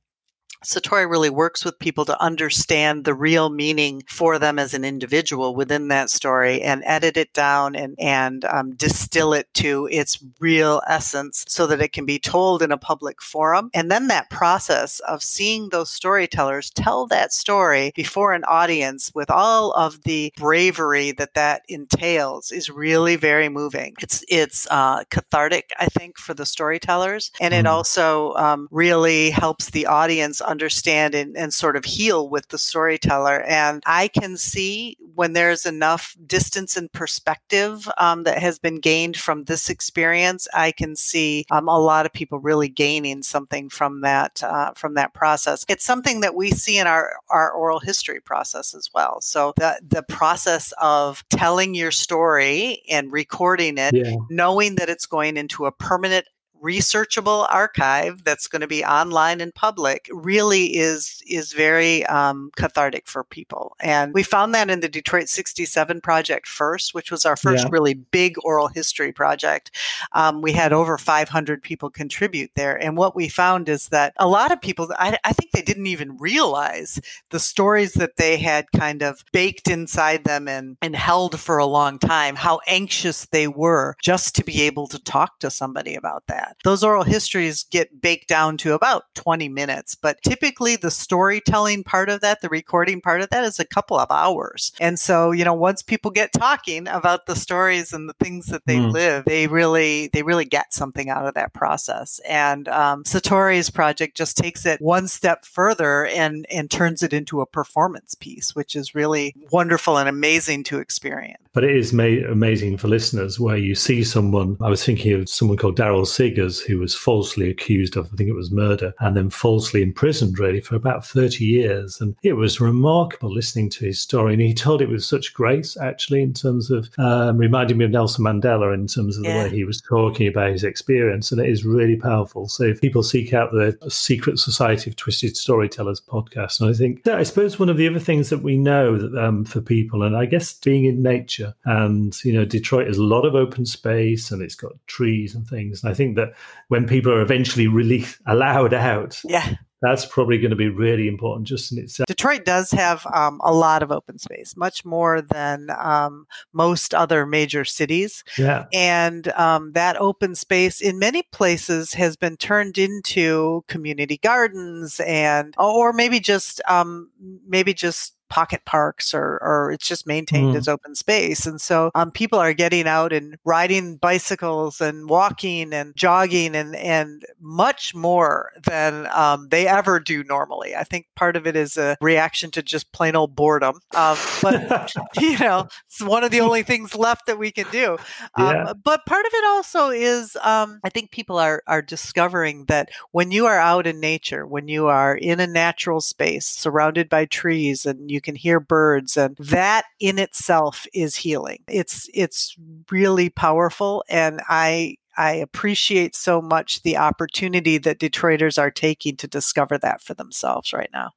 S2: Satori really works with people to understand the real meaning for them as an individual within that story and edit it down and, and um, distill it to its real essence so that it can be told in a public forum. And then that process of seeing those storytellers tell that story before an audience with all of the bravery that that entails is really very moving. It's, it's uh, cathartic, I think, for the storytellers. And it mm. also um, really helps the audience understand and, and sort of heal with the storyteller. And I can see when there's enough distance and perspective um, that has been gained from this experience, I can see um, a lot of people really gaining something from that uh, from that process. It's something that we see in our our oral history process as well. So the the process of telling your story and recording it, yeah. knowing that it's going into a permanent researchable archive that's going to be online and public really is is very um, cathartic for people. And we found that in the detroit 67 project first which was our first yeah. really big oral history project. Um, we had over 500 people contribute there. And what we found is that a lot of people I, I think they didn't even realize the stories that they had kind of baked inside them and, and held for a long time how anxious they were just to be able to talk to somebody about that that. Those oral histories get baked down to about 20 minutes, but typically the storytelling part of that, the recording part of that is a couple of hours. And so, you know, once people get talking about the stories and the things that they mm. live, they really, they really get something out of that process. And um, Satori's project just takes it one step further and, and turns it into a performance piece, which is really wonderful and amazing to experience.
S1: But it is ma- amazing for listeners where you see someone. I was thinking of someone called Daryl Sig who was falsely accused of, I think it was murder, and then falsely imprisoned really for about 30 years. And it was remarkable listening to his story. And he told it with such grace, actually, in terms of um, reminding me of Nelson Mandela in terms of the way he was talking about his experience. And it is really powerful. So if people seek out the Secret Society of Twisted Storytellers podcast, and I think, I suppose one of the other things that we know that um, for people, and I guess being in nature, and, you know, Detroit has a lot of open space and it's got trees and things. And I think that when people are eventually released, allowed out,
S2: yeah,
S1: that's probably going to be really important just in itself.
S2: Detroit does have um, a lot of open space, much more than um, most other major cities.
S1: Yeah.
S2: And um, that open space in many places has been turned into community gardens and, or maybe just, um, maybe just pocket parks or, or it's just maintained mm. as open space. And so um, people are getting out and riding bicycles and walking and jogging and, and much more than um, they ever do normally. I think part of it is a reaction to just plain old boredom. Um, but, you know, it's one of the only things left that we can do. Um, yeah. But part of it also is um, I think people are, are discovering that when you are out in nature, when you are in a natural space surrounded by trees and you you can hear birds and that in itself is healing. It's it's really powerful and I I appreciate so much the opportunity that Detroiters are taking to discover that for themselves right now.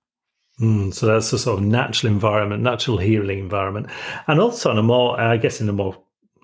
S1: Mm, so that's a sort of natural environment, natural healing environment, and also on a more, I guess, in a more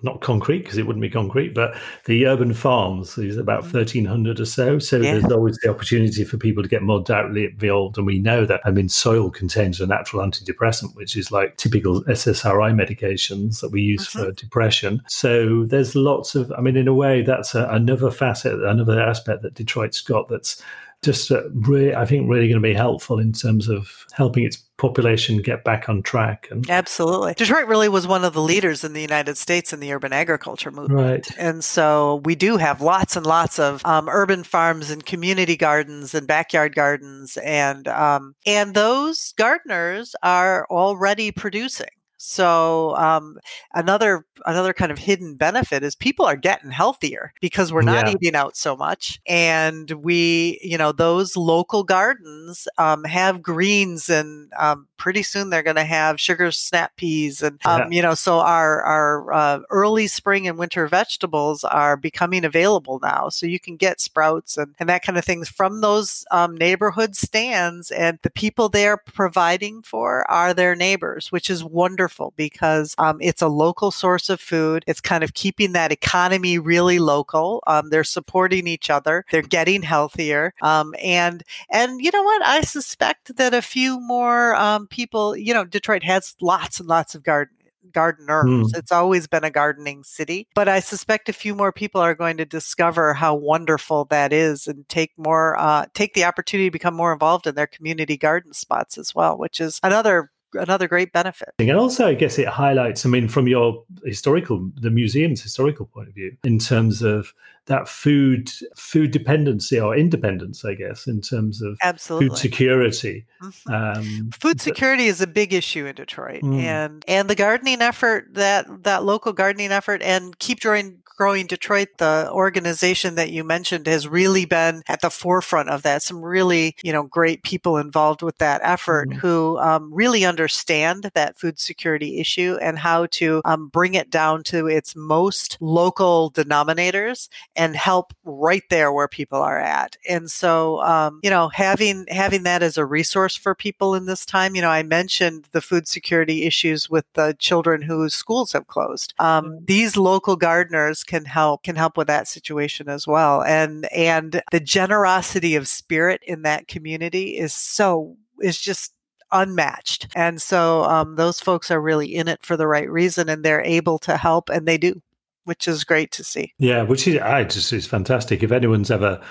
S1: not concrete because it wouldn't be concrete, but the urban farms is about 1,300 mm-hmm. or so. So yeah. there's always the opportunity for people to get more directly involved. And we know that, I mean, soil contains a natural antidepressant, which is like typical SSRI medications that we use mm-hmm. for depression. So there's lots of, I mean, in a way, that's a, another facet, another aspect that Detroit's got that's just uh, really, I think, really going to be helpful in terms of helping its population get back on track.
S2: And absolutely, Detroit really was one of the leaders in the United States in the urban agriculture movement.
S1: Right.
S2: And so we do have lots and lots of um, urban farms and community gardens and backyard gardens, and um, and those gardeners are already producing. So um, another another kind of hidden benefit is people are getting healthier because we're not
S1: Yeah.
S2: eating out so much, and we you know those local gardens um, have greens, and um, pretty soon they're going to have sugar snap peas, and um, you know so our our uh, early spring and winter vegetables are becoming available now, so you can get sprouts and and that kind of things from those um, neighborhood stands, and the people they're providing for are their neighbors, which is wonderful because um, it's a local source of food. It's kind of keeping that economy really local. Um, they're supporting each other. They're getting healthier, um, and and you know what? I suspect that a few more um, people. You know, Detroit has lots and lots of garden gardeners.
S1: Mm.
S2: It's always been a gardening city, but I suspect a few more people are going to discover how wonderful that is and take more uh, take the opportunity to become more involved in their community garden spots as well, which is another another great benefit.
S1: And also, I guess it highlights, I mean, from your historical, the museum's historical point of view, in terms of that food, food dependency or independence, I guess, in terms of
S2: Absolutely.
S1: food security.
S2: Mhm.
S1: Um,
S2: Food security is a big issue in Detroit,
S1: Mm.
S2: and and the gardening effort that that local gardening effort and keep growing growing Detroit, the organization that you mentioned, has really been at the forefront of that. Some really you know great people involved with that effort
S1: Mhm.
S2: who um, really understand that food security issue and how to um, bring it down to its most local denominators and help right there where people are at. And so, um, you know, having having that as a resource for people in this time, you know, I mentioned the food security issues with the children whose schools have closed. Um, these local gardeners can help can help with that situation as well. And and the generosity of spirit in that community is so is just unmatched. And so um, those folks are really in it for the right reason and they're able to help and they do, which is great to see.
S1: Yeah, which is I just is fantastic. If anyone's ever,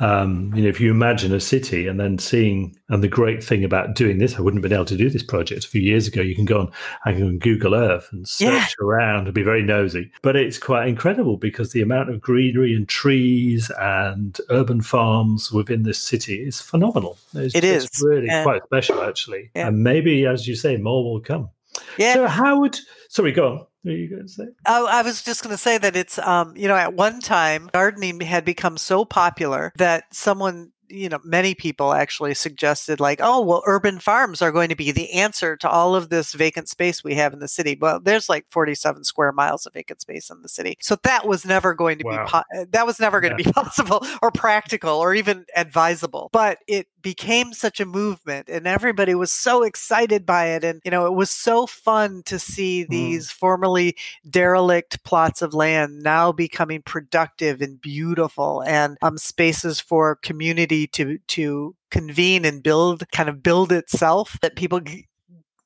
S1: um, you know, if you imagine a city and then seeing, and the great thing about doing this, I wouldn't have been able to do this project a few years ago. You can go on, I can Google Earth and search
S2: Yeah.
S1: around and be very nosy. But it's quite incredible because the amount of greenery and trees and urban farms within this city is phenomenal. It's,
S2: It
S1: it's really
S2: and-
S1: quite special, actually.
S2: Yeah.
S1: And maybe, as you say, more will come.
S2: Yeah.
S1: So, how would? Sorry, go on. Are you going to say?
S2: I, I was just going to say that it's, um, you know, at one time, gardening had become so popular that someone, you know, many people actually suggested, like, oh, well, urban farms are going to be the answer to all of this vacant space we have in the city. Well, there's like 47 square miles of vacant space in the city, so that was never going to
S1: Wow.
S2: be po- that was never going to be possible or practical or even advisable. But it became such a movement, and everybody was so excited by it, and you know, it was so fun to see these formerly derelict plots of land now becoming productive and beautiful and um, spaces for community to to convene and build kind of build itself that people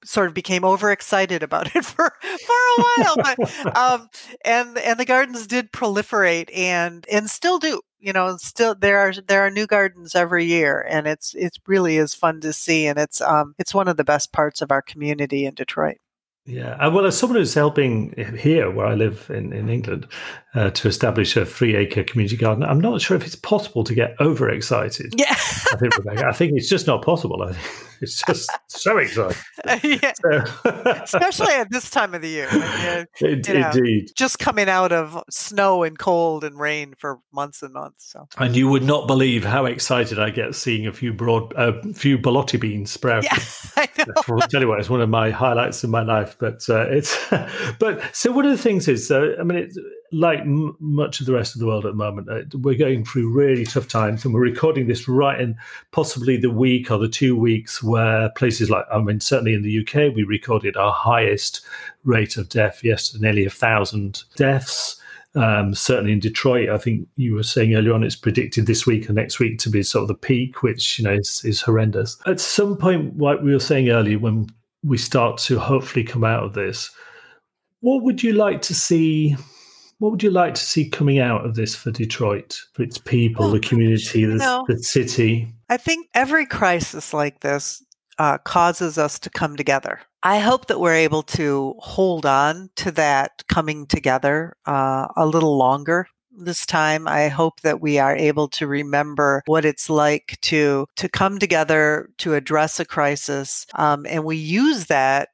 S2: sort of became overexcited about it for for a while but um and and the gardens did proliferate and and still do you know still there are there are new gardens every year and it's it really is fun to see and it's um it's one of the best parts of our community in Detroit
S1: Yeah, uh, well, as someone who's helping here, where I live in, in England, uh, to establish a three acre community garden, I'm not sure if it's possible to get overexcited.
S2: yeah
S1: I think, Rebecca, I think it's just not possible. I think it's just so exciting.
S2: yeah
S1: So,
S2: especially at this time of the year. when you know.
S1: Indeed.
S2: just coming out of snow and cold and rain for months and months. So
S1: And you would not believe how excited I get seeing a few broad, a few bologna beans sprout.
S2: yeah, I know.
S1: I'll tell you what, it's one of my highlights in my life. But uh, it's, but so one of the things is, uh, I mean, it's like m- much of the rest of the world at the moment. Uh, we're going through really tough times, and we're recording this right in possibly the week or the two weeks where places like, I mean, certainly in the UK, we recorded our highest rate of death yesterday, nearly a thousand deaths. Um, certainly in Detroit, I think you were saying earlier on, it's predicted this week and next week to be sort of the peak, which you know is, is horrendous. At some point, like we were saying earlier, when we start to hopefully come out of this, what would you like to see? What would you like to see coming out of this for Detroit, for its people,
S2: Well,
S1: the community, the,
S2: know-
S1: the city?
S2: I think every crisis like this uh, causes us to come together. I hope that we're able to hold on to that coming together uh, a little longer this time. I hope that we are able to remember what it's like to to come together to address a crisis, um, and we use that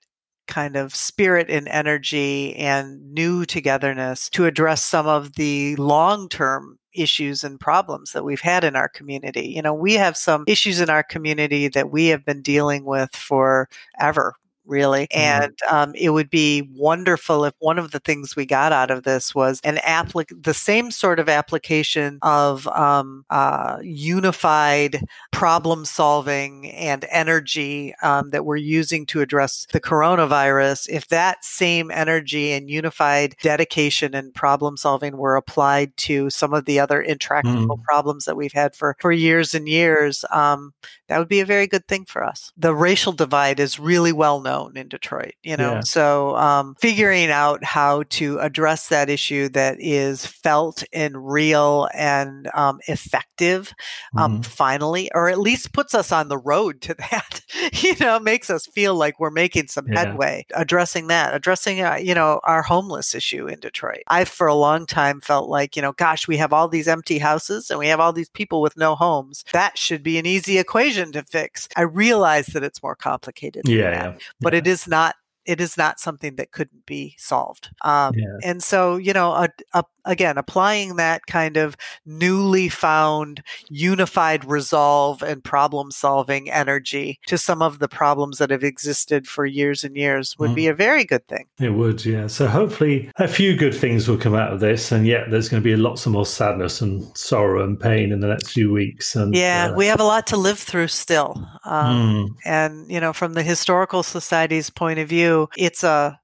S2: kind of spirit and energy and new togetherness to address some of the long term issues and problems that we've had in our community. You know, we have some issues in our community that we have been dealing with forever really. Mm-hmm. And um, it would be wonderful if one of the things we got out of this was an applic the same sort of application of um, uh, unified problem solving and energy um, that we're using to address the coronavirus. If that same energy and unified dedication and problem solving were applied to some of the other intractable mm. problems that we've had for for years and years, um, that would be a very good thing for us. The racial divide is really well known known in Detroit, you know. Yeah. So um, figuring out how to address that issue that is felt and real and um, effective, um, mm-hmm. finally, or at least puts us on the road to that. you know, makes us feel like we're making some yeah. headway addressing that, addressing uh, you know our homeless issue in Detroit. I for a long time felt like you know, gosh, we have all these empty houses and we have all these people with no homes. That should be an easy equation to fix. I realize that it's more complicated. Yeah, yeah, but it is not it is not something that couldn't be solved. Um, yeah. And so, you know, a, a, again, applying that kind of newly found unified resolve and problem solving energy to some of the problems that have existed for years and years would mm. be a very good thing.
S1: It would, yeah. So hopefully a few good things will come out of this. And yet there's going to be lots of more sadness and sorrow and pain in the next few weeks. And
S2: yeah, uh, we have a lot to live through still. Um, mm. And, you know, from the Historical Society's point of view, it's a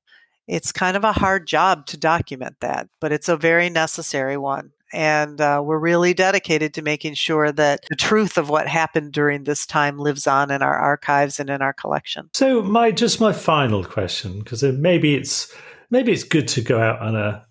S2: it's kind of a hard job to document that, but it's a very necessary one. And uh, we're really dedicated to making sure that the truth of what happened during this time lives on in our archives and in our collection.
S1: So, my just my final question, because maybe it's maybe it's good to go out on a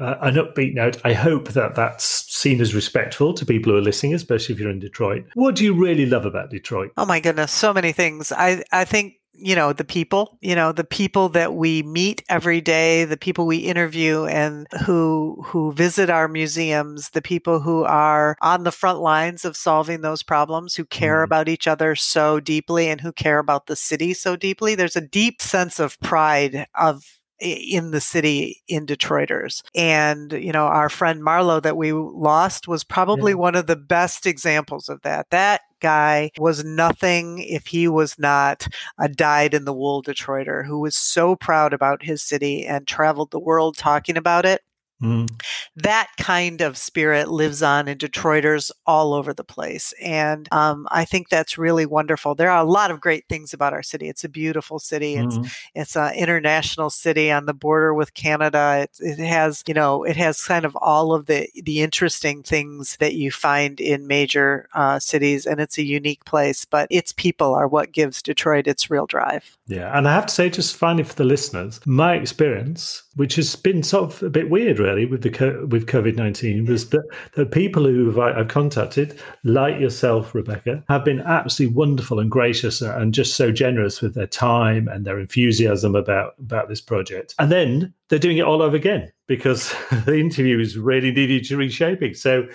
S1: uh, an upbeat note. I hope that that's seen as respectful to people who are listening, especially if you're in Detroit. What do you really love about Detroit?
S2: Oh my goodness, so many things. I I think you know the people you know the people that we meet every day the people we interview and who who visit our museums the people who are on the front lines of solving those problems who care mm. about each other so deeply and who care about the city so deeply there's a deep sense of pride of in the city in Detroiters. And, you know, our friend Marlowe that we lost was probably yeah. one of the best examples of that. That guy was nothing if he was not a dyed in the wool Detroiter who was so proud about his city and traveled the world talking about it. Mm. That kind of spirit lives on in Detroiters all over the place. And um, I think that's really wonderful. There are a lot of great things about our city. It's a beautiful city. It's, mm. it's an international city on the border with Canada. It, it, has, you know, it has kind of all of the, the interesting things that you find in major uh, cities. And it's a unique place, but its people are what gives Detroit its real drive.
S1: Yeah. And I have to say, just finally for the listeners, my experience, which has been sort of a bit weird, really, with the with COVID nineteen was that the people who I've contacted, like yourself, Rebecca, have been absolutely wonderful and gracious and just so generous with their time and their enthusiasm about about this project. And then they're doing it all over again because the interviews really needed to reshaping. So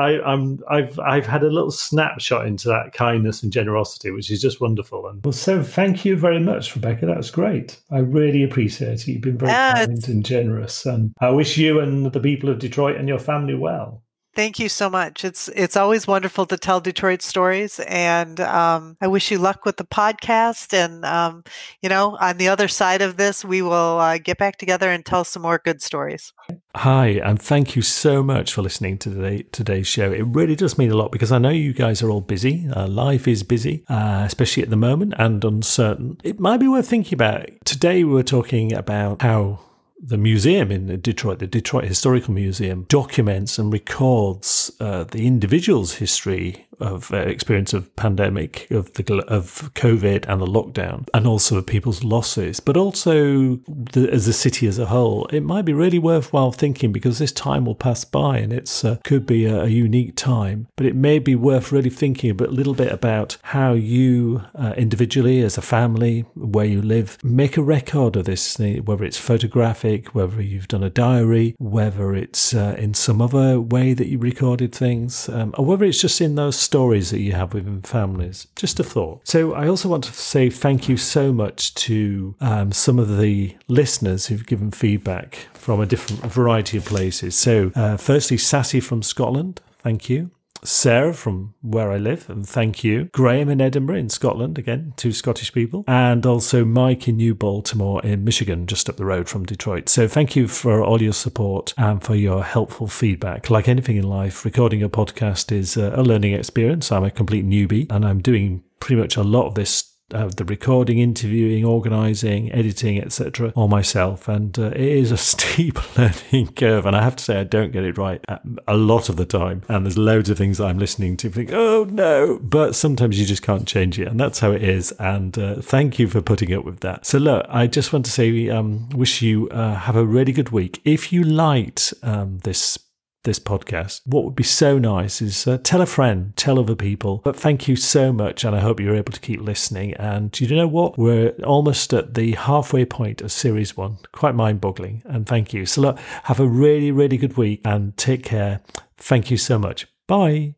S1: I, am I've I've had a little snapshot into that kindness and generosity, which is just wonderful. And well, so thank you very much, Rebecca. That was great. I really appreciate it. You've been very kind and generous, and I wish you and the people of Detroit and your family well.
S2: Thank you so much. It's it's always wonderful to tell Detroit stories, and um, I wish you luck with the podcast. And um, you know, on the other side of this, we will uh, get back together and tell some more good stories.
S1: Hi, and thank you so much for listening to today, today's show. It really does mean a lot because I know you guys are all busy. Uh, life is busy, uh, especially at the moment, and uncertain. It might be worth thinking about. Today, we we're talking about how the museum in Detroit, the Detroit Historical Museum, documents and records uh, the individual's history of uh, experience of pandemic, of the of COVID and the lockdown, and also of people's losses, but also the, as a city as a whole. It might be really worthwhile thinking because this time will pass by and it's uh, could be a, a, unique time. But it may be worth really thinking a little bit about how you uh, individually, as a family, where you live, make a record of this, whether it's photographic whether you've done a diary, whether it's uh, in some other way that you recorded things, um, or whether it's just in those stories that you have within families. Just a thought. So I also want to say thank you so much to um, some of the listeners who've given feedback from a different variety of places. So, uh, firstly, Sassy from Scotland. Thank you. Sarah from where I live, and thank you. Graham in Edinburgh in Scotland, again, two Scottish people, and also Mike in New Baltimore in Michigan, just up the road from Detroit. So thank you for all your support and for your helpful feedback. Like anything in life, recording a podcast is uh, a learning experience. I'm a complete newbie and I'm doing pretty much a lot of this uh, the recording, interviewing, organizing, editing, etc., all myself. And uh, it is a steep learning curve. And I have to say, I don't get it right a lot of the time. And there's loads of things I'm listening to, think, oh no, but sometimes you just can't change it. And that's how it is. And uh, thank you for putting up with that. So, look, I just want to say, um, wish you uh, have a really good week. If you liked um, this this podcast. What would be so nice is uh, tell a friend, tell other people. But thank you so much, and I hope you're able to keep listening. And you know what? We're almost at the halfway point of series one. Quite mind boggling. And thank you. So, look, have a really, really good week and take care. Thank you so much. Bye.